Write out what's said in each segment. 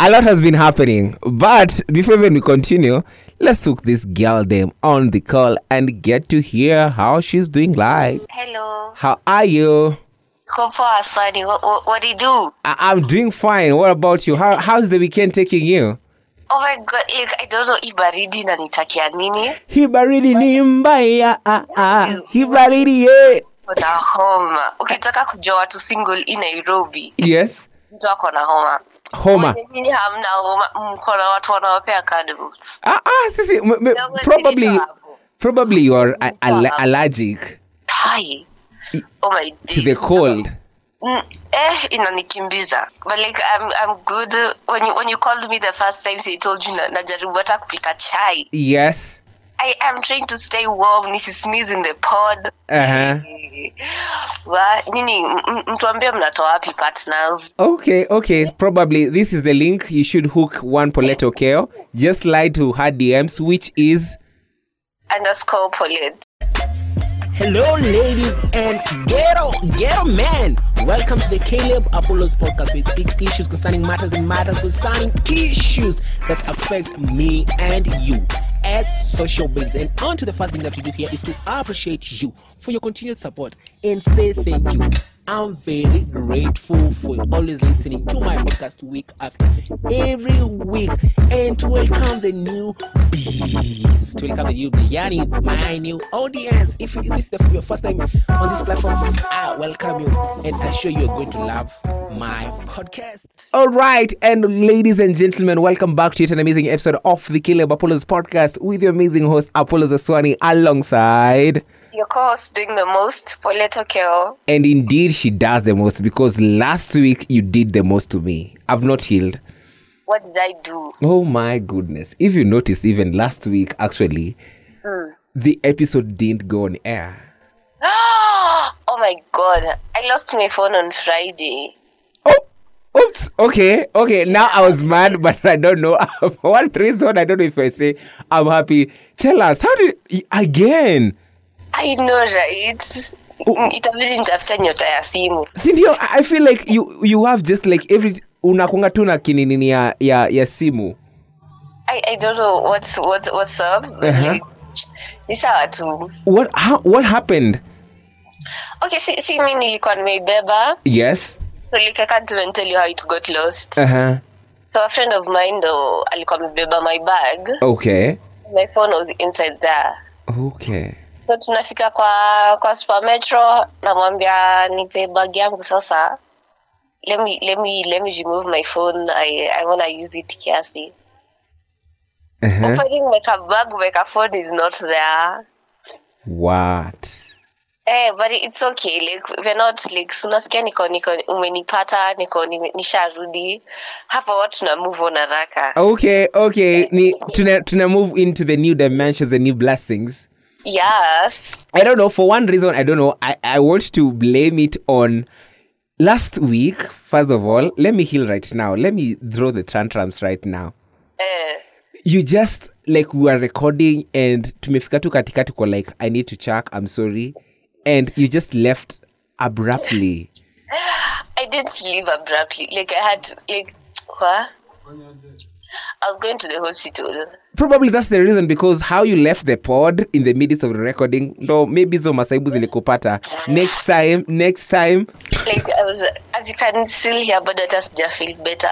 a lot has been happening. But before even we continue, let's hook this girl Dame on the call and get to hear how she's doing live. Hello. How are you? Ko poa Sunny. What, what, what do you do? I- I'm doing fine. What about you? How how's the weekend taking you? Oh my god, I don't know hii baridi inanitakia nini? Hii baridi ni mbaya. Ah, ah. Hii baridi ye. Kuna homa. Ukitaka kujua watu single in Nairobi, Yes. mtu ako na homa. Homa. nyinyi hamna homa? Mko na watu wanaopea card books. Ah, ah, sisi, m- m- probably probably you are a- alle- allergic Hi. Oh my to the cold. Mm, eh, inanikimbiza. But like I'm I'm good. When you when you called me the first time, so you told you na, najaribu hata kupika chai. Yes. I am trying to stay warm nisisneeze in the pod. Uh-huh. Wa, nini m- m- mtuambie mnatoa wapi partners? Okay, okay. Probably this is the link. You should hook one Paulette Okeo. Just slide to her DMs, which is Underscore Paulette. Hello, ladies and ghetto, ghetto men. Welcome to the Caleb Apollos podcast. We speak issues concerning matters and matters concerning issues that affect me and you as social beings. And on to the first thing that we do here is to appreciate you for your continued support and say thank you. I'm very grateful for always listening to my podcast week after every week and to welcome the new bees. To welcome the new Biani, my new audience. If this is your first time on this platform, I welcome you and I assure you are going to love my podcast. all right. And ladies and gentlemen, welcome back to yet an amazing episode of the Caleb Apollos podcast with your amazing host Apollos Aswani alongside. Your co-host doing the most, Paulette Okeo. Oh. And indeed, she does the most because last week you did the most to me. I've not healed. What did I do? Oh my goodness. If you noticed, even last week, actually, hmm. the episode didn't go on air. oh my god. I lost my phone on Friday. Oh, oops. Okay, okay. Now I was mad, but I don't know. For one reason, I don't know if I say I'm happy. Tell us, how did again? I know right? Mm, Itabidi nitafuta nyota ya simu. Sindio, I feel like you you have just like every unakunga tu na kininini ya, ya, ya simu. I, I don't know what's what, what's up. Uh-huh. like, ni sawa tu. What how, what happened? Okay, si, si mi nilikuwa nimeibeba. Yes. So like I can't even tell you how it got lost. Uh-huh. So a friend of mine though alikuwa amebeba my bag. Okay. My phone was inside there. Okay. So tunafika kwa kwa super metro namwambia nipe bag yangu sasa. Let me let me let me remove my phone. I I wanna use it kiasi. Uh-huh. opening my ka- bag, my ka phone is not there. What? Eh, but it's okay. Like we're not like sunasikia niko niko umenipata niko nisharudi. Hapa watu na move on haraka. Okay, okay. Ni, tuna, tuna move into the new dimensions and new blessings. Yes. I don't know. For one reason, I don't know. I, I want to blame it on last week. First of all, let me heal right now. Let me draw the tantrums right now. Eh. You just like we were recording and tumefika tu katikati kwa like I need to check. I'm sorry, and you just left abruptly. I didn't leave abruptly. Like I had like what? I was going to the hospital. Probably that's the reason because how you left the pod in the midst of the recording. No, maybe hizo masaibu zilikupata. Next time, next time. Like I was as you can still hear but I just feel better.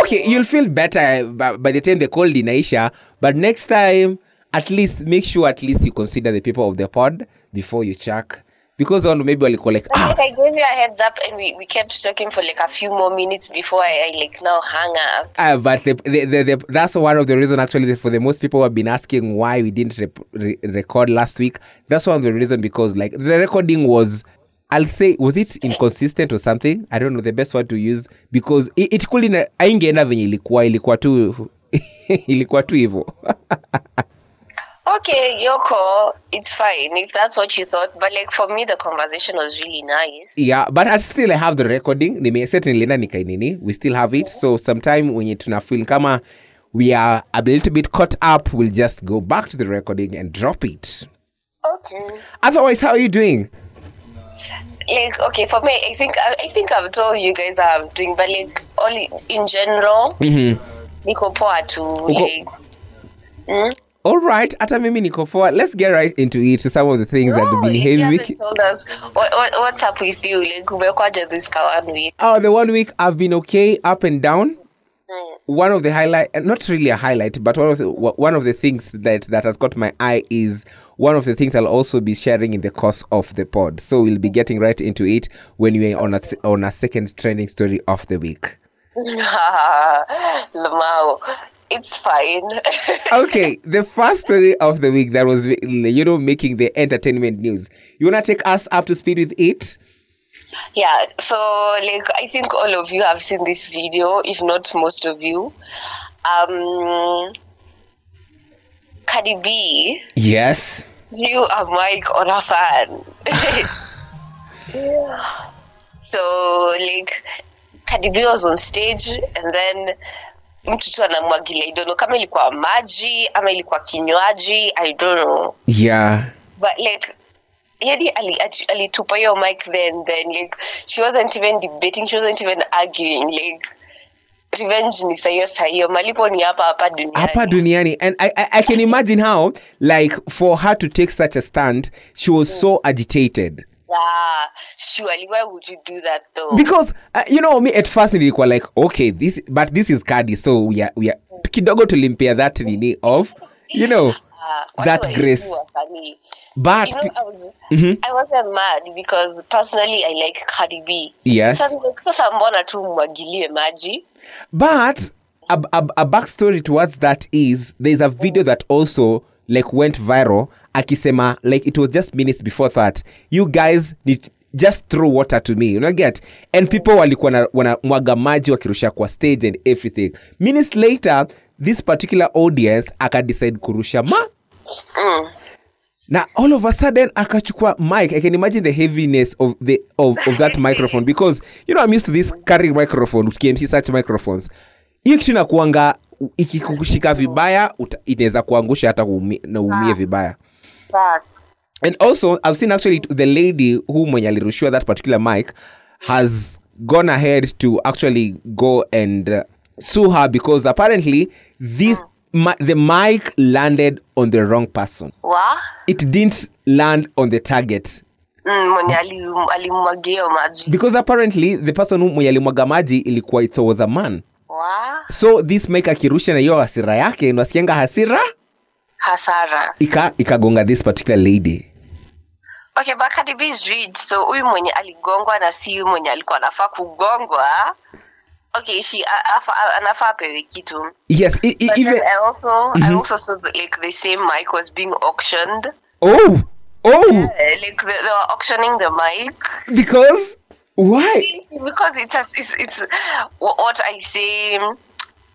Okay, you'll feel better by, by the time they the cold inaisha, but next time, at least make sure at least you consider the people of the pod before you check. Because one maybe like like, ah, Like I gave you a heads up and we, we kept talking for like a few more minutes before I, I like now hung up. Uh, but the, the, the, the, that's one of the reason actually for the most people have been asking why we didn't rep- re- record last week. That's one of the reason because like the recording was, I'll say, was it inconsistent or something? I don't know the best word to use because it, it couldn't, aingeenda venye ilikuwa, ilikuwa tu, ilikuwa tu hivyo. Okay, your call. it's fine if that's what you thought. But like for me the conversation was really nice. yeah but I still I have the recording nimeset nilienda nikainini we still have it so sometime wenye tuna feel kama we are a little bit caught up we'll just go back to the recording and drop it Okay. otherwise how are you doing like okay for me i think i, I think i've told you guys how i'm doing but like only in general Mhm. niko poa tu like mm? All right hata mimi niko let's get right into it to some of the things that have No, been heavy week told us. What, what, what's up with you? Like this one week? Oh the one week i've been okay up and down. Mm. one of the highlight not really a highlight but one of the one of the things that that has got my eye is one of the things i'll also be sharing in the course of the pod. So we'll be getting right into it when we're on a on a second trending story of the week. Lamau, it's fine. okay the first story of the week that was you know making the entertainment news you want to take us up to speed with it yeah, so like I think all of you have seen this video, if not most of you. Um, Cardi B, yes you are Mike or a fan. yeah. so like Cardi B was on stage and then mtu tu anamwagilia idono kama ilikuwa maji ama ilikuwa kinywaji I don't know. Yeah. But like yani ali- alitupa hiyo mic then then like she wasn't even debating she wasn't even arguing like revenge ni sahiyo sahiyo. Malipo ni hapa hapa duniani. Hapa duniani. And I, I, I can imagine how like for her to take such a stand she was so agitated yeah surely why would you do that though because uh, you know me at first nilikuwa like okay this but this is Cardi so we are, we are kidogo tulimpea that nini of you know uh, that grace. but you know, I was Mhm. I wasn't mad because personally I like Cardi B. Yes. Sasa, like, sasa mbona tu mwagilie maji? But a, a, a backstory towards that is there's a video that also like went viral. Akisema like it was just minutes before that. You guys need just throw water to me. unaget? And people walikuwa na- wanamwaga maji wakirusha kwa stage and everything. Minutes later, this particular audience akadecide kurusha ma Mm. na all of a sudden akachukua mic i can imagine the heaviness of the of, of that microphone because you know i'm used to this carrying microphone kmc such microphones hiyo kitu inakuanga ikikushika vibaya inaweza kuangusha hata umi, na uumie vibaya. Fuck. and also i've seen actually the lady who mwenye alirushiwa that particular mic has gone ahead to actually go and uh, sue her because apparently this ma the mic landed on the wrong person. What? it didn't land on the target. Mm, because apparently the person who mwenye alimwaga maji ilikuwa it was a man So this mike akirusha na hiyo hasira yake unasikianga hasira Hasara. ika ikagonga this particular lady Okay, but Cardi B is rich, so huyu mwenye aligongwa na si huyu mwenye alikuwa anafaa kugongwa. Okay, she anafaa apewe kitu. yes i, i, But even I also I also saw like the same mic was being auctioned. oh oh yeah, like they, they were auctioning the mic because why because it's it's it's what I say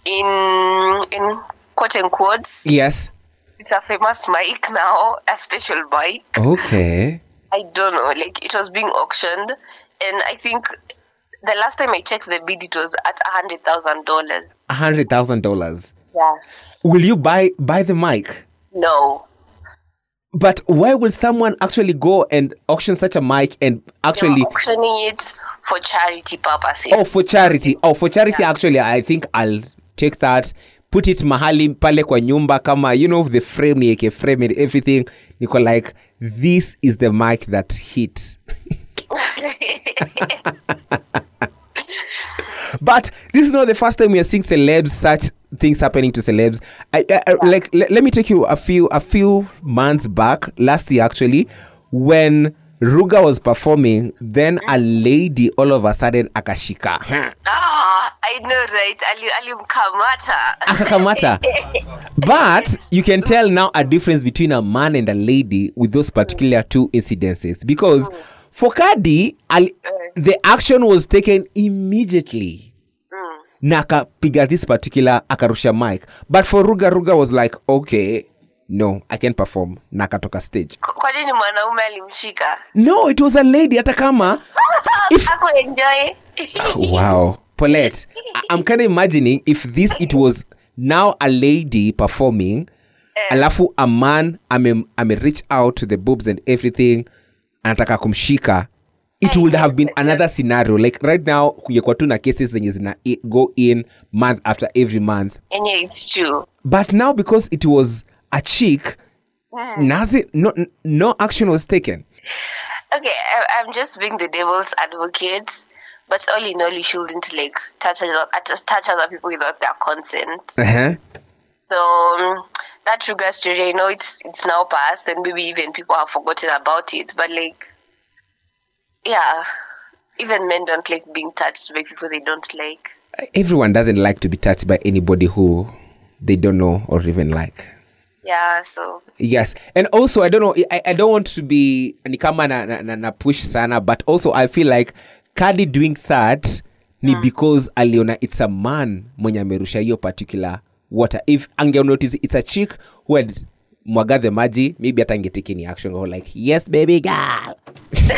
in in quote unquote. yes It's a famous mic now, a special mic. okay I don't know. Like it was being auctioned, and I think the last time I checked the bid, it was at a hundred thousand dollars. a hundred thousand dollars Yes. will you buy buy the mic No. But why will someone actually go and auction such a mic and actually were auctioning it for charity purposes. oh for charity. Oh for charity actually i think i'll take that put it mahali pale kwa nyumba kama you know the frame nieke frame and everything. Niko like this is the mic that hit but this is not the first time we are seeing celebs such things happening to celebs. I, I, I- like le- let me take you a few a few months back last year actually when Ruger was performing then a lady all of a sudden akashika. Ah, I know, right? Ali alimkamata. akakamata. But you can tell now a difference between a man and a lady with those particular two incidences. Because for Cardi ali, the action was taken immediately na akapiga this particular akarusha mic. But for ruga ruga was like okay no i can perform. Na akatoka stage. Kwa nini mwanaume alimshika? no it was a lady hata kama If- enjoy. wow. Paulette, i'm kind of imagining if this it was now a lady performing alafu a man ame, ame reach out to the boobs and everything anataka kumshika it would have been another scenario like right now kungekuwa tu na cases zenye zina go in month after every month And yeah, it's true. but now because it was a chick nothing no no action was taken Okay, I, I'm just being the devil's advocate, but all in all, you shouldn't like touch other, touch other people without their consent. uh-huh. So um, that sugar story, I know it's it's now past, and maybe even people have forgotten about it. But like, yeah, even men don't like being touched by people they don't like. everyone doesn't like to be touched by anybody who they don't know or even like. Yeah, so. Yes. And also i don't know i, I don't want to be ni kama na, na, na, push sana but also i feel like kadi doing that ni because aliona it's a man mwenye amerusha hiyo particular water. If angenotice it's a chick who had mwaga the maji maybe hata ngetiki ni action or like yes baby girl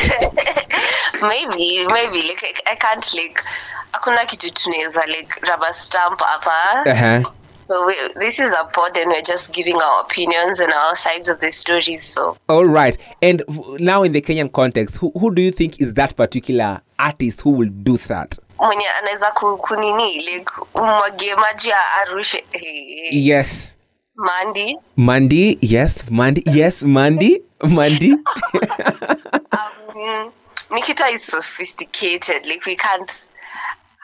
maybe maybe like I, I can't like hakuna kitu tunaweza like rubber stamp hapa. uh-huh. So we, this is a pod, and we're just giving our opinions and our sides of the story. So All right. And now in the Kenyan context, who, who do you think is that particular artist who will do that? mwenye anaweza ku- kunini like umwagie maji ya arushe Yes. Mandi Mandy, yes, Mandy, yes, Mandy, Mandy. um, nikita is sophisticated. Like we can't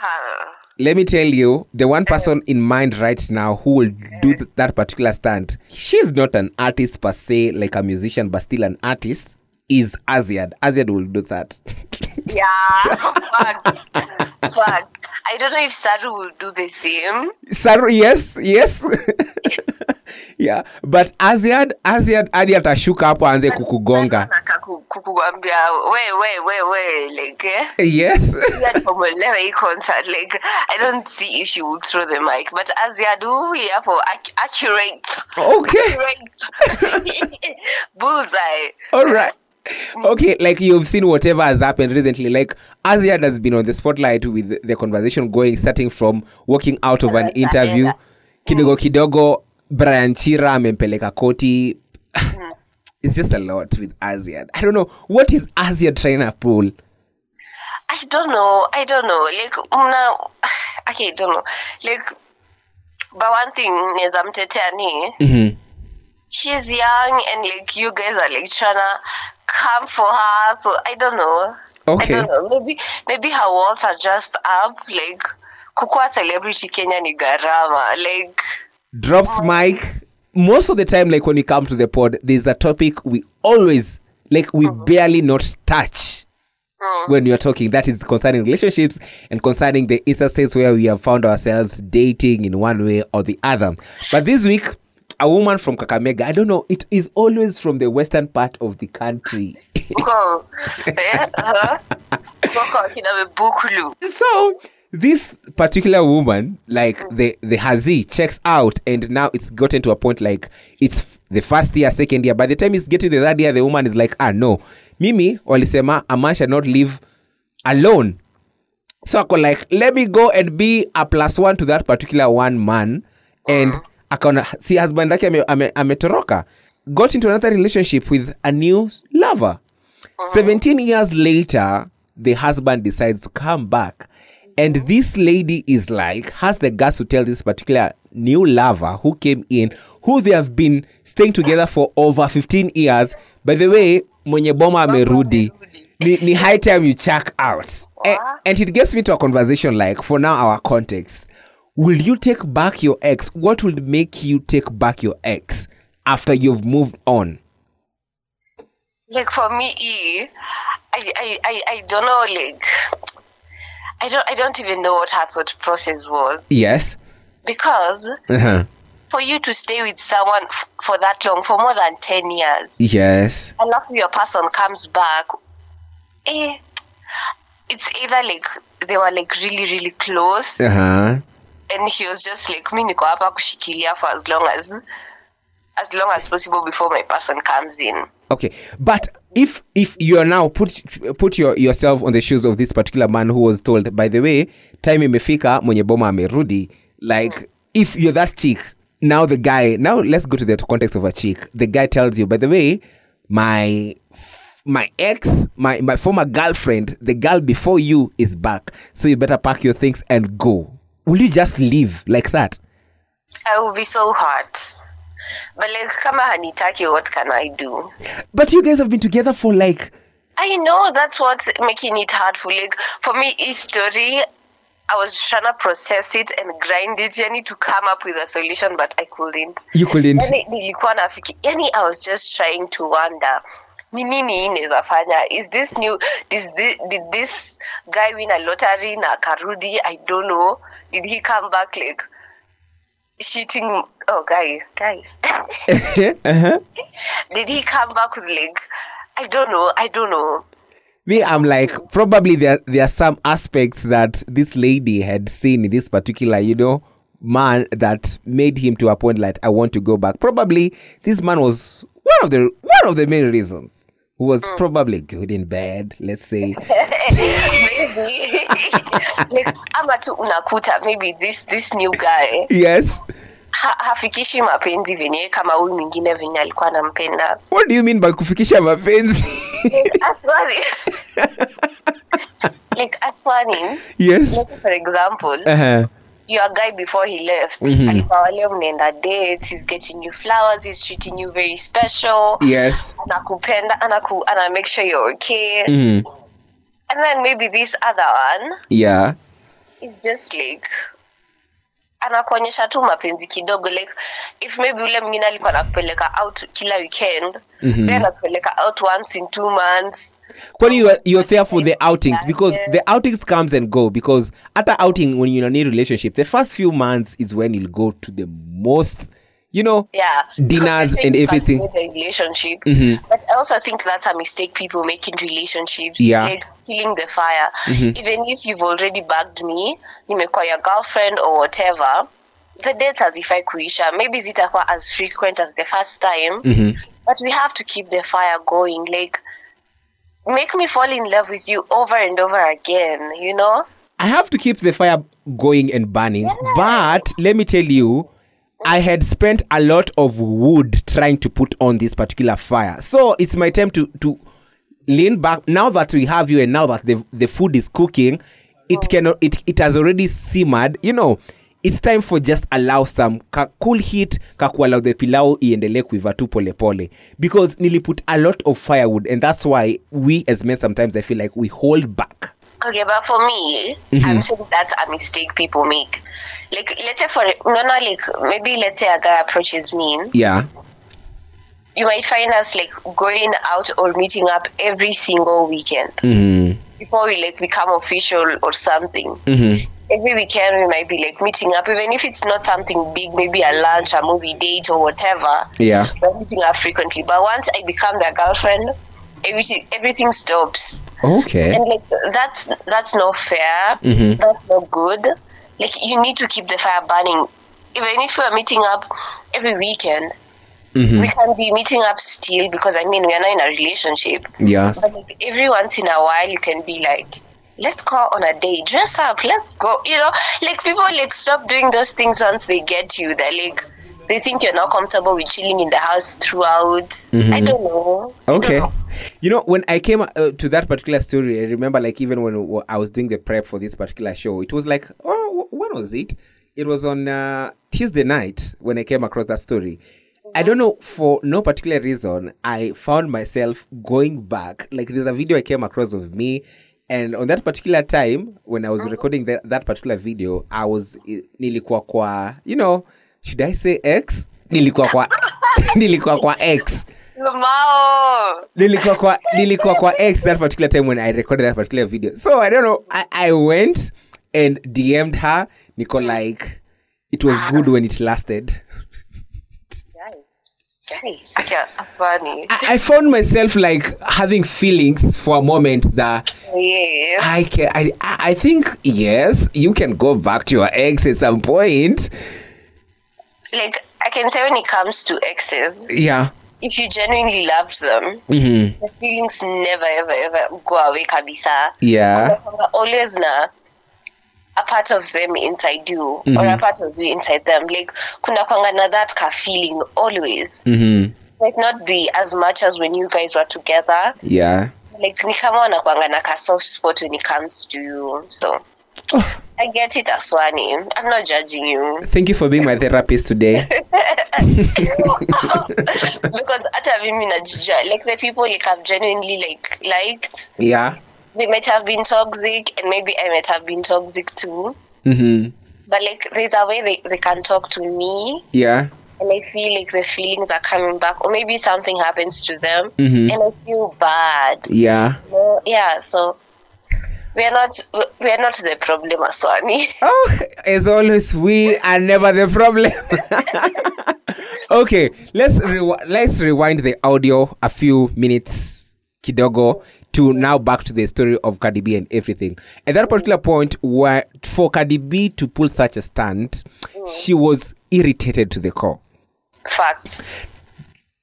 uh, Let me tell you, the one person in mind right now who will do th- that particular stunt, she's not an artist per se, like a musician, but still an artist, is Azziad. Azziad will do that. yeah fuck. Fuck. I don't know if saru will do the same. Saru, yes, yes. Yeah, but Aziad, Aziad hadi atashuka hapo aanze kukugonga. Kukuambia we we we we like eh? Yes. Aziad hii concert like i don't see if she will throw the mic but Aziad huyu hapo accurate Okay. accurate bullseye All right. Okay, like you've seen whatever has happened recently. Like Aziad has been on the spotlight with the conversation going, starting from walking out of an interview. Kidogo kidogo, Brian Chira amempeleka koti. It's just a lot with Aziad. I don't know what is Aziad trying to pull. I don't know. I don't know. Like mna okay, don't know. Like but one thing naweza mtetea ni Mhm. she's young and like you guys are like trying to come for her. So I don't know. Okay. I don't know. Maybe maybe her walls are just up. Like kukua celebrity Kenya ni garama. Like Drops mic. Most of the time, like when we come to the pod, there's a topic we always like we barely not touch. when you're talking that is concerning relationships and concerning the instances where we have found ourselves dating in one way or the other but this week a woman from kakamega i don't know it is always from the western part of the country eh, uh-huh. Uko kina mebukulu. so this particular woman like the the hazi checks out and now it's gotten to a point like it's the first year second year. By the time it's getting to the third year the woman is like ah no. Mimi walisema a man shall not live alone. So I ako like let me go and be a plus one to that particular one man. And akaona si husband yake ame- ame- ametoroka. Got into another relationship with a new lover. 17 years later the husband decides to come back and this lady is like has the guts to tell this particular new lover who came in who they have been staying together for over 15 years. By the way mwenye boma amerudi. ni, ni high time you check out. And, and it gets me to a conversation like for now our context. Will you take back your ex? What would make you take back your ex after you've moved on? Like for me I, I i i don't know like i don't i don't even know what her thought process was yes because uh-huh. for you to stay with someone f- for that long for more than 10 years yes and after your person comes back eh, it's either like they were like really really close uh-huh. and she was just like mi niko hapa kushikilia for as long as as long as possible before my person comes in okay but if if you are now put put your, yourself on the shoes of this particular man who was told by the way time imefika mwenye boma amerudi like if you're that chick now the guy now let's go to the context of a chick the guy tells you by the way my my ex, my, my former girlfriend, the girl before you is back. So you better pack your things and go. Will you just leave like that? I will be so hurt. But like kama hanitaki, what can I do? But you guys have been together for like I know that's what's making it hard for like for me each story I was trying to process it and grind it yani to come up with a solution but I couldn't. you couldn't. Yani nilikuwa nafiki yani I was just trying to wonder ni nini inaweza fanya is this new is this, did this guy win a lottery na akarudi I don't know did he come back like shitting oh guy guy uh-huh. did he come back with like I don't know I don't know Me, I'm like, probably there there are some aspects that this lady had seen in this particular, you know, man that made him to a point like I want to go back. Probably this man was one of the one of the main reasons. Who was probably good in bed, let's say. maybe like ama tu unakuta maybe this this new guy yes. ha, hafikishi mapenzi venye kama huyu mwingine venye alikuwa anampenda What do you mean by kufikisha mapenzi? Like aswani yes. like for example Uh-huh. Your guy before he left Mhm. alikuwa wale mnaenda dates he's getting you flowers he's treating you very special Yes. anakupenda anaku ana make sure you're okay Mm. and then maybe this other one Yeah. It's just like anakuonyesha tu mapenzi kidogo like if maybe ule mwingine alikuwa anakupeleka out kila weekend Mhm. then anakupeleka out once in two months Kwani you are, you're there for the outings because the outings comes and go because at a outing when you're in a new relationship the first few months is when you'll go to the most you know yeah Dinners and everything. the relationship Mhm. but i also think that's a mistake people make in relationships Yeah. like killing the fire Mhm. even if you've already bugged me you may call your girlfriend or whatever the dates hazifai kuisha maybe zitakuwa as frequent as the first time Mhm. but we have to keep the fire going like make me fall in love with you over and over again you know? I have to keep the fire going and burning but let me tell you I had spent a lot of wood trying to put on this particular fire. So it's my time to to lean back. Now that we have you and now that the the food is cooking it mm. cannot it, it has already simmered. You know it's time for just allow some ka cool heat kakuallow the pilau iendelee kuiva tu polepole because nili put a lot of firewood and that's why we as men sometimes i feel like we hold back. Okay but for me i'm saying that's a mistake people make. Like let's say for no no like maybe let's say a guy approaches me yeah. You might find us like going out or meeting up every single weekend. Mm-hmm. before we like become official or something. Mm-hmm. Every weekend we might be like meeting up even if it's not something big maybe a lunch a movie date or whatever yeah we're meeting up frequently. But once I become their girlfriend, everything everything stops. okay And like that's that's not fair. Mhm. That's not good. Like you need to keep the fire burning. Even if we're meeting up every weekend, Mhm. we can be meeting up still because I mean we are not in a relationship. yes But like every once in a while you can be like Let's go on a day, Dress up. Let's go. You know, like people like stop doing those things once they get you. They're like, they think you're not comfortable with chilling in the house throughout. I don't know. Don't Okay. know. You know, when I came uh, to that particular story, I remember like even when I was doing the prep for this particular show, it was like, oh, when was it? It was on uh, Tuesday night when I came across that story. I don't know, for no particular reason, I found myself going back. Like, there's a video I came across of me, and on that particular time, when I was recording that, that particular video, I was nilikuwa kwa, you know, should I say X? Nilikuwa kwa, nilikuwa kwa X. Lamau. nilikuwa kwa nilikuwa kwa x that particular time when i recorded that particular video so i don't know i, I went and dm'd her niko like it was good when it lasted guys. That's funny. I, I found myself like having feelings for a moment that Yeah. i can I, I think yes you can go back to your ex at some point Like, I can say when it comes to exes, yeah if you genuinely loved them, mm-hmm. the feelings never, ever, ever go away kabisa. yeah always na a part of them inside you or Mhm. a part of you inside them like kuna kwangana that ka feeling always mm-hmm. might not be as much as when you guys were together. yeah Like ni kama wanakuanga na ka soft spot when it comes to you. So I get it, Aswani. I'm not judging you. thank you for being my therapist today because at a like the people like I've genuinely like liked yeah they might have been toxic and maybe I might have been toxic too. Mm-hmm. but like there's a way they, they can talk to me. Yeah. And I feel like the feelings are coming back or maybe something happens to them. Mhm. and I feel bad. Yeah. No, yeah so we are not we are not the problem Aswani. Oh, as always, we are never the problem. okay, let's rewi- let's rewind the audio a few minutes, kidogo, to now back to the story of Cardi B and everything. At that particular point, where for Cardi B to pull such a stunt, mm. she was irritated to the core. facts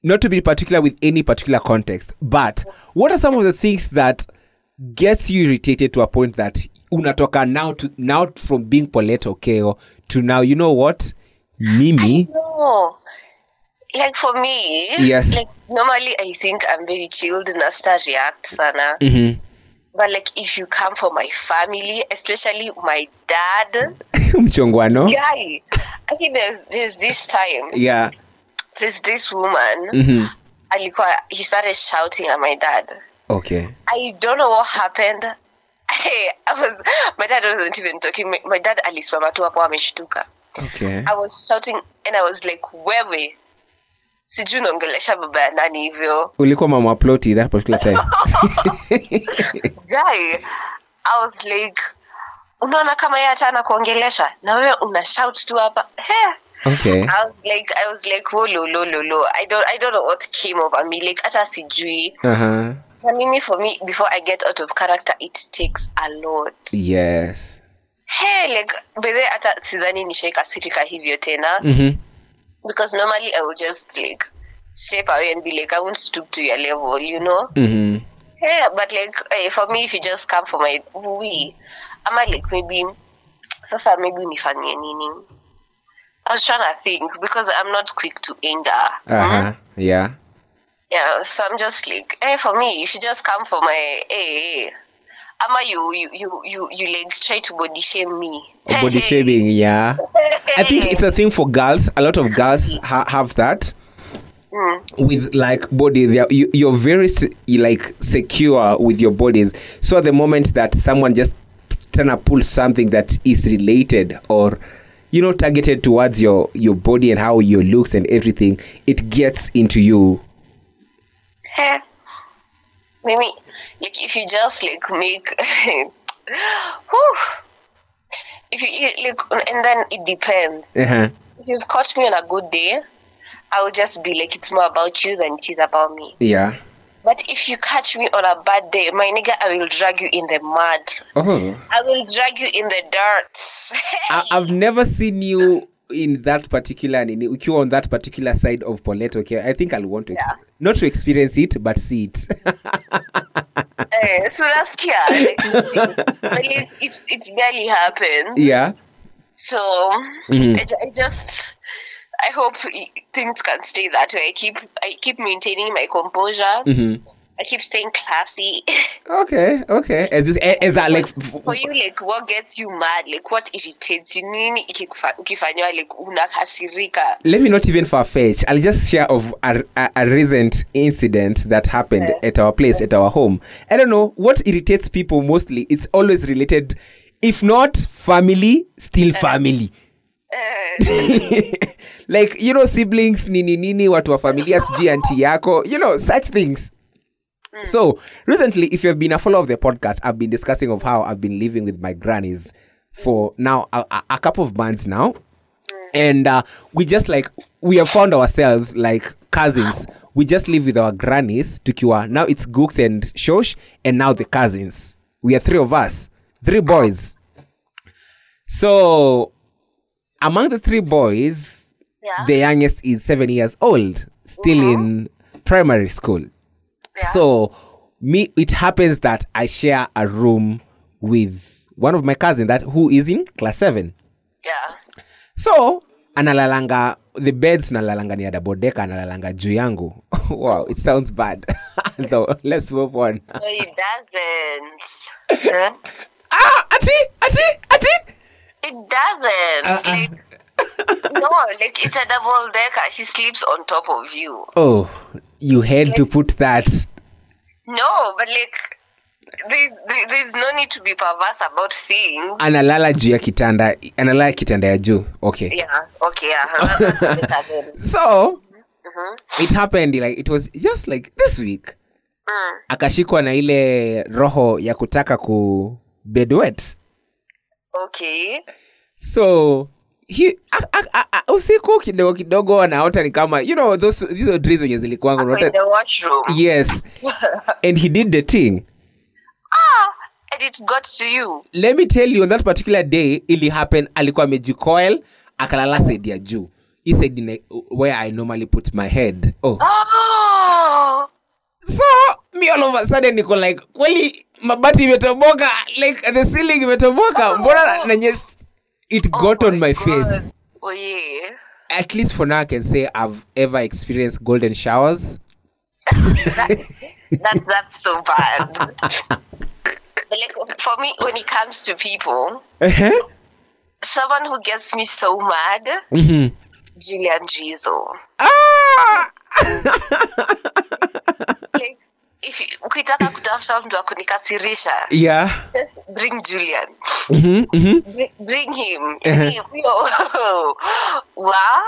Not to be particular with any particular context, but what are some of the things that gets you irritated to a point that unatoka now to now from being Paulette Okeo to now you know what? Mimi like for me Yes. like normally I think I'm very chilled and I start react sana Mhm. But like if you come for my family, especially my dad, mchongwano guy, I mean, there's there's this time, yeah there's this woman, Mhm. alikuwa he started shouting at my dad. okay I don't know what happened. Hey, I was my dad wasn't even talking. My, my dad alisimama tu hapo ameshtuka. okay I was shouting and I was like, wewe sijui unaongelesha baba ya nani hivyo. Ulikuwa mama ploti that particular time. Guy I was like unaona kama yeye hata anakuongelesha? Na wewe una shout tu hapa. He. okay. I was like I was like oh, lo lo lo lo. I don't I don't know what came over me. Like hata sijui. Uh-huh. na mimi for me before I get out of character it takes a lot. Yes. Hey like bedhe hata sidhani nishaikasirika hivyo tena. Mhm. Because normally I will just like step away and be like I won't stoop to your level you know Mhm. Yeah, but like hey, for me, if you just come for my we, I'm like maybe sasa maybe nifanye nini. I was trying to think because I'm not quick to anger. uh-huh. yeah Yeah, so I'm just like, hey, for me, if you just come for my hey, ama you you you you you like try to body shame me. body shaming yeah. I think it's a thing for girls. A lot of girls ha- have that. Hmm. With like body they are, you, you're very se- like secure with your bodies so at the moment that someone just trying to pull something that is related or you know targeted towards your your body and how your looks and everything it gets into you Maybe like if you just like make, whew, if you like, and then it depends. uh-huh. If you've caught me on a good day, I will just be like, it's more about you than it is about me. yeah But if you catch me on a bad day, my nigga, I will drag you in the mud. oh I will drag you in the dirt. I, I've never seen you in that particular ukiwa on that particular side of Paulette okay I think I'll want to ex- not to experience it but see it Eh, so. Like, but like, it, it barely happens. yeah So Mhm. I, I just I hope things can stay that way. I keep I keep maintaining my composure. Mhm. I keep staying classy. okay okay Is this is that like For you, like what gets you mad? Like what irritates you? Nini ukifanywa like unakasirika? let me not even far fetch i'll just share of a, a, a recent incident that happened at our place at our home i don't know what irritates people mostly it's always related if not family still family like you know siblings nini nini watu wa familia sijui anti yako you know such things Mm. so recently if you've been a follower of the podcast i've been discussing of how i've been living with my grannies for mm. now a, a, a couple of months now. Mm. And uh, we just like we have found ourselves like cousins. We just live with our grannies to cure. now it's gooks and shosh and now the cousins. We are three of us. Three boys. So among the three boys Yeah. the youngest is seven years old still uh-huh. in primary school Yeah. so me it happens that i share a room with one of my cousin that who is in class seven yeah. so analalanga the beds nalalanga ni adabodeka analalanga juu yangu wow it sounds bad so let's move on No, it doesn't. Huh? ah ati ati ati It doesn't. Uh-uh. Like no, like it's a double decker. She sleeps on top of you. oh you had to put that No, but like there, there- there's no need to be perverse about seeing analala juu ya kitanda analala kitanda ya juu okay Yeah. Okay. Yeah. so mm-hmm. Mhm. it happened like it was just like this week Mm. akashikwa na ile roho ya kutaka ku bedwet Okay. so he, a, a, a, a, usiku kidogo kidogo anaota ni kama you know those hizo dreams wenye zilikuwanga unaota yes. And he did the thing. Ah, and it got to you. let me tell you on that particular day ili happen alikuwa amejicoil akalala side ya juu. He said in a, where i normally put my head. Oh. Oh. so me all of a sudden niko like kweli mabati imetoboka like the ceiling imetoboka. Mbona nanye it Oh got on my face Oh yeah. at least for now i can say i've ever experienced golden showers That that's so bad. like for me, when it comes to people, uh-huh. someone who gets me so mad, mm-hmm. Julian Drizzle. ah! Like if ukitaka kutafuta mtu wa kunikasirisha, yeah bring Julian. mm-hmm. Mm-hmm. Bring, bring him. Uh-huh. Wow.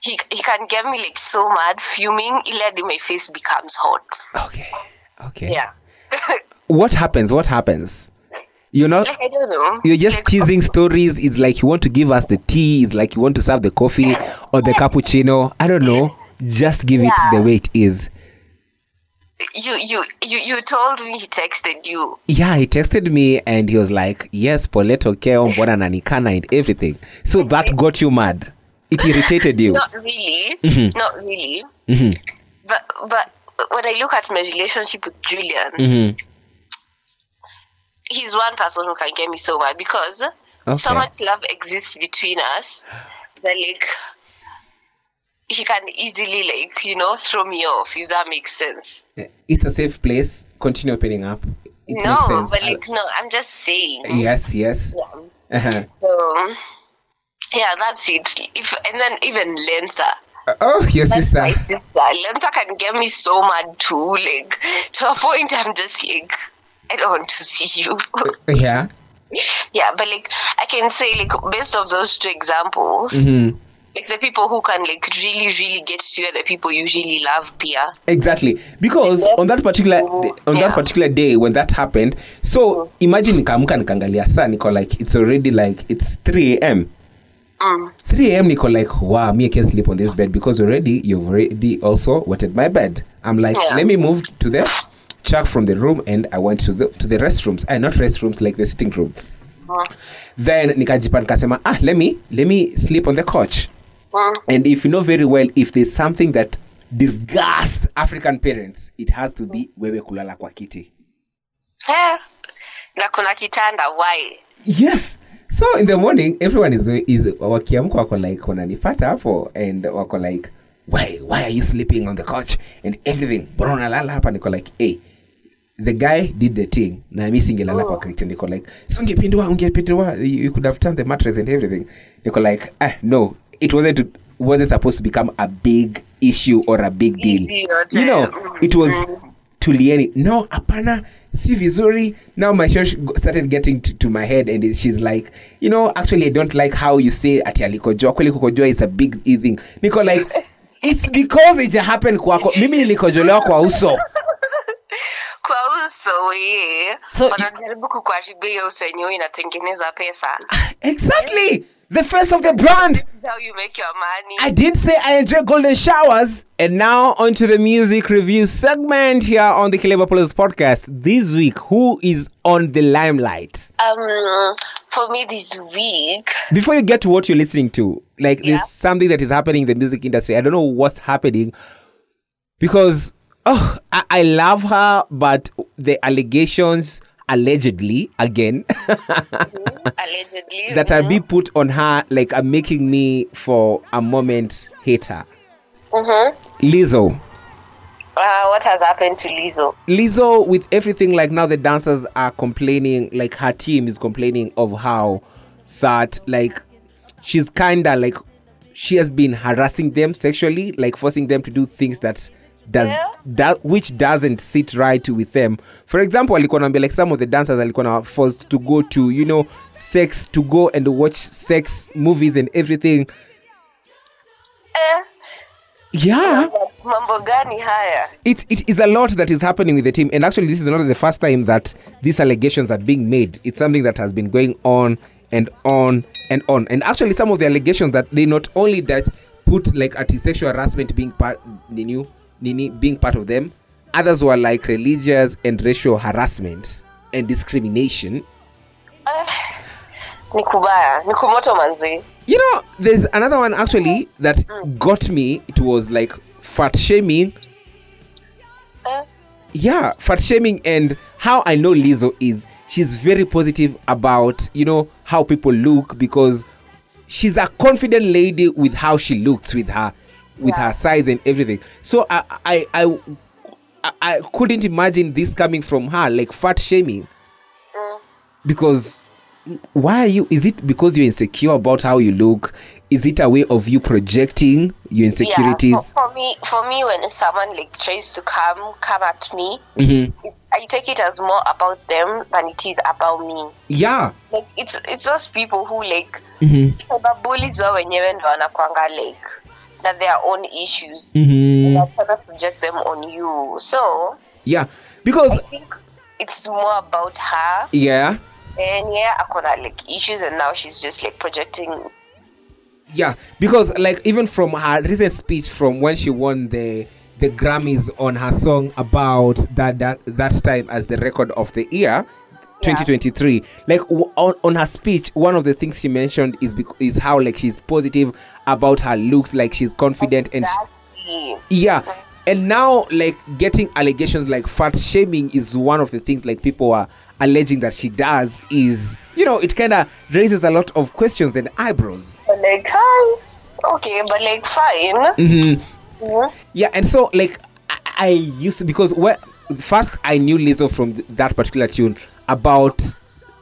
He, he can get me like so mad, fuming, ili hadi my face becomes hot. okay okay Yeah. what happens what happens you're not like I don't know. you're just like, teasing stories it's like you want to give us the tea it's like you want to serve the coffee or the cappuccino i don't know just give it the way it is you you you you told me he texted you. yeah he texted me and he was like yes Paulette Okeo mbona nanikana and everything so that got you mad it irritated you Not really. Mhm. Not really. Mhm, But but when I look at my relationship with Julian, mhm. he's one person who can get me so mad because so much love exists between us that like he can easily like you know throw me off if that makes sense. it's a safe place continue opening up it no, sense but like no, I'm just saying. Uh, yes yes Yeah. uh-huh. So yeah, that's it. If and then even lenta oh your That's sister my sister. Lenza can get me so mad too, like to a point I'm just like I don't want to see you. yeah yeah, but like I can say like based of those two examples, Mhm. Like the people who can like really, really get to you are the people you really love, Pia. exactly because on that particular on that particular day when that happened so imagine nikaamka nikaangalia saa niko like it's already like it's 3 am Mm. 3 am niko like wow me I can sleep on this bed because already you've already also wetted my bed i'm like Yeah. let me move to the chuck from the room and i went to the to the restrooms i not restrooms like the sitting room Mm. then nikajipa nikasema ah let me let me sleep on the couch Mm. And if you know very well if there's something that disgusts african parents it has to be wewe kulala kwa kiti. Na kuna kitanda why? yes. So in the morning everyone is, is wakiamka wako like wananifata hapo and wako like why why are you sleeping on the couch? And everything mbona unalala hapa? Niko like hey the guy did the thing na mi singelala kwa kiti. Niko like so ungepindua ungepindua you, you could have turned the mattress and everything. Niko like ah no it wasn't wasn't supposed to become a big issue or a big deal. You know eh, it was tulieni. No apana si vizuri. Now my church started getting to, to my head and she's like you know actually i don't like how you say ati alikojoa kweli kukojoa is a big thing. Niko like it's because ija happen kwako. Mimi nilikojolewa kwa uso. Kwa uso. So- Wanajaribu kukuharibia uso yenyewe inatengeneza pesa. exactly the face of the brand This is how you make your money. I did say I enjoy golden showers. And now onto the music review segment here on the Caleb Apollos podcast. This week, who is on the limelight? um, for me this week, Before you get to what you're listening to, like Yeah. there's something that is happening in the music industry. I don't know what's happening because oh, I, I love her, but the allegations allegedly again Allegedly. that are be put on her like I'm making me for a moment hate her. Mm-hmm. Lizzo. Uh, what has happened to Lizzo? Lizzo, with everything like now, the dancers are complaining, like her team is complaining of how that like she's kinda like she has been harassing them sexually, like forcing them to do things that does Yeah. that which doesn't sit right with them. For example, alikuwa naambia like some of the dancers alikuwa na forced to go to you know sex to go and watch sex movies and everything. Eh, Yeah. mambo gani haya? it, it is a lot that is happening with the team and actually this is not the first time that these allegations are being made it's something that has been going on and on and on and actually some of the allegations that they not only that put like anti-sexual harassment being part nini, nini, being part of them. Others were like religious and racial harassment and discrimination. Ni kubaya, manzi. you know there's another one actually that got me. It was like fat shaming. Eh, yeah fat shaming and how i know lizzo is she's very positive about you know how people look because she's a confident lady with how she looks with her with Yeah. her size and everything so I, I i i couldn't imagine this coming from her like fat shaming mm. because why are you is it because you're insecure about how you look is it a way of you projecting your insecurities Yeah, for, for me, for me, when someone like tries to come come at me, Mhm. it, I take it as more about them than it is about me. yeah Like it's it's those people who like Mhm. cyberbullies wao wenyewe ndo wanakwanga like na their own issues. mm-hmm. They're trying project them on you. So yeah because I think it's more about her yeah and yeah, akona like issues and now she's just like projecting yeah because like even from her recent speech from when she won the the grammys on her song about that that that time as the record of the year 2023 like w- on, on her speech one of the things she mentioned is bec- is how like she's positive about her looks like she's confident and she- yeah and now like getting allegations like fat shaming is one of the things like people are alleging that she does is you know it kind of raises a lot of questions and eyebrows But like, hi. Okay, but like fine. Mhm. Mhm. Yeah, and so like I, I used to because when first I knew Lizzo from th- that particular tune about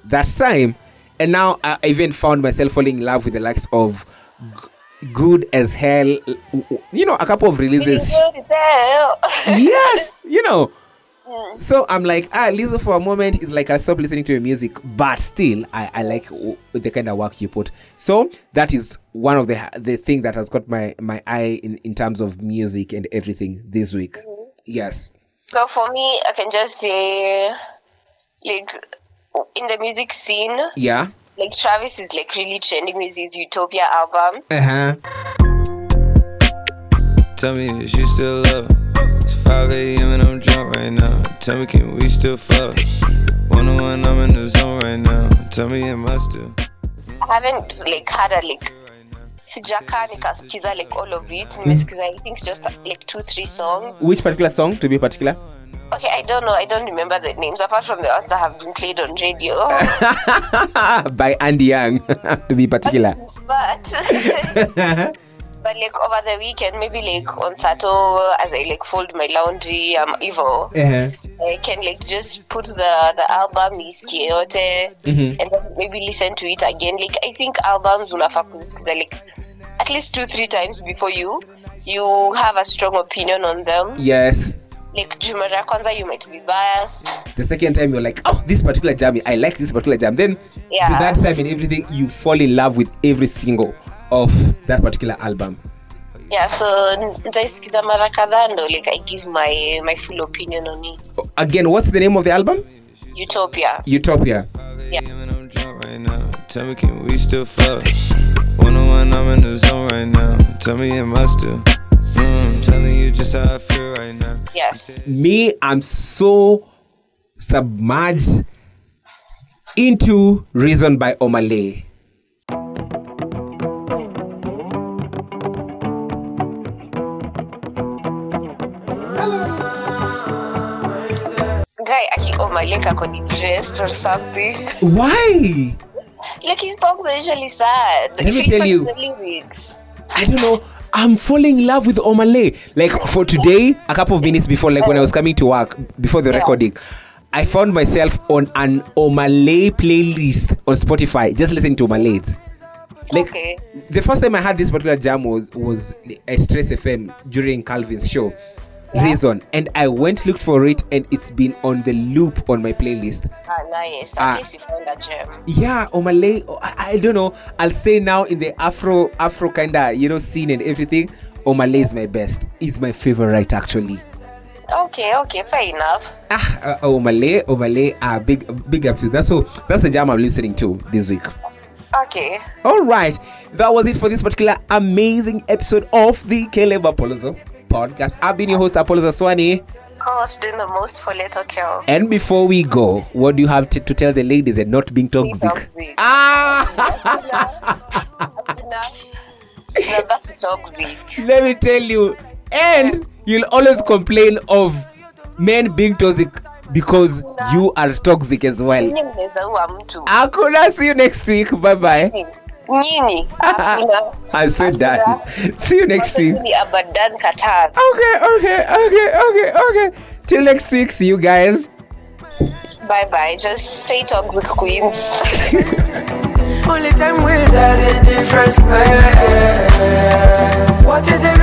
that time, and now I even found myself falling in love with the likes of G- Good as Hell. You know, a couple of releases. Good as hell. yes, you know. So I'm like, ah, Lizzo for a moment is like I stop listening to your music, but still I, I like w- the kind of work you put. So that is one of the the thing that has got my my eye in, in terms of music and everything this week. Yes. So for me, I can just say, like, in the music scene, Yeah. like Travis is like really trending with his Utopia album. Uh huh. Tell me, is you still love? It's 5 a.m. and I'm drunk right now. Tell me, can we still fuck? One on one, I'm in the zone right now. Tell me, am I still? I haven't like had a like sijakaa nikasikiza like all of it nimesikiza i think just like two three songs Which particular song to be particular? Okay i don't know i don't remember the names apart from the ones that have been played on radio By Andy Young to be particular. but but like over the weekend maybe like on Saturday, as i like fold my laundry i'm evil uh-huh. I can like just put the the album yote Mhm. and then maybe listen to it again. Like I think albums unafaa kuzisikiza like at least two three times before you you have a strong opinion on them. Yes. Like juu mara ya kwanza you might be biased. The second time you're like, oh, this particular jam, I like this particular jam. Then Yeah. with that time and everything, you fall in love with every single of that particular album. Yeah, so nitaisikiza mara kadhaa ndo like I give my my full opinion on it. Again, what's the name of the album? Utopia. Utopia. Yeah. I'm drunk right now. Tell me, can we still fuck? One on one, I'm in the zone right now. Tell me, am I still? Mm, telling you just how I feel right now. Yes. Me, I'm so submerged into Reason by Omah Lay. Guy, guy aki Omah Lay kako depressed or something. Why? Like his songs are usually sad. Let me If you tell you. The lyrics. I don't know. I'm falling in love with Omah Lay. Like for today, a couple of minutes before, like when I was coming to work before the Yeah. recording, I found myself on an Omah Lay playlist on Spotify, just listening to Omah Lay. Like okay. the first time I had this particular jam was was at Stress FM during Calvin's show. Yeah. Reason and I went looked for it and it's been on the loop on my playlist. Ah, nice. At Ah. least you found a gem. Yeah, Omah Lay. oh, I, I don't know. I'll say now in the Afro Afro kinda you know scene and everything. Omah Lay is my best. Is my favorite actually. Okay, okay, fair enough. Ah, uh, Omah Lay, Omale. Ah, big big up to that. So that's the jam I'm listening to this week. Okay. All right, that was it for this particular amazing episode of the Caleb Apollo podcast. I've been your host Apollo Swani. Course doing the most for little girl. And before we go, what do you have to, to tell the ladies and not being toxic? toxic. Ah, toxic. let me tell you. And you'll always complain of men being toxic because you are toxic as well. Nyinyi mnaweza ua. Akuna, see you next week. Bye bye. Nyinyi. I said that. See you next week. Ni. Okay, okay, okay, okay, okay. Till next week. See you guys. Bye bye. Just stay toxic queens. Only time we'll tell the difference clear. What is the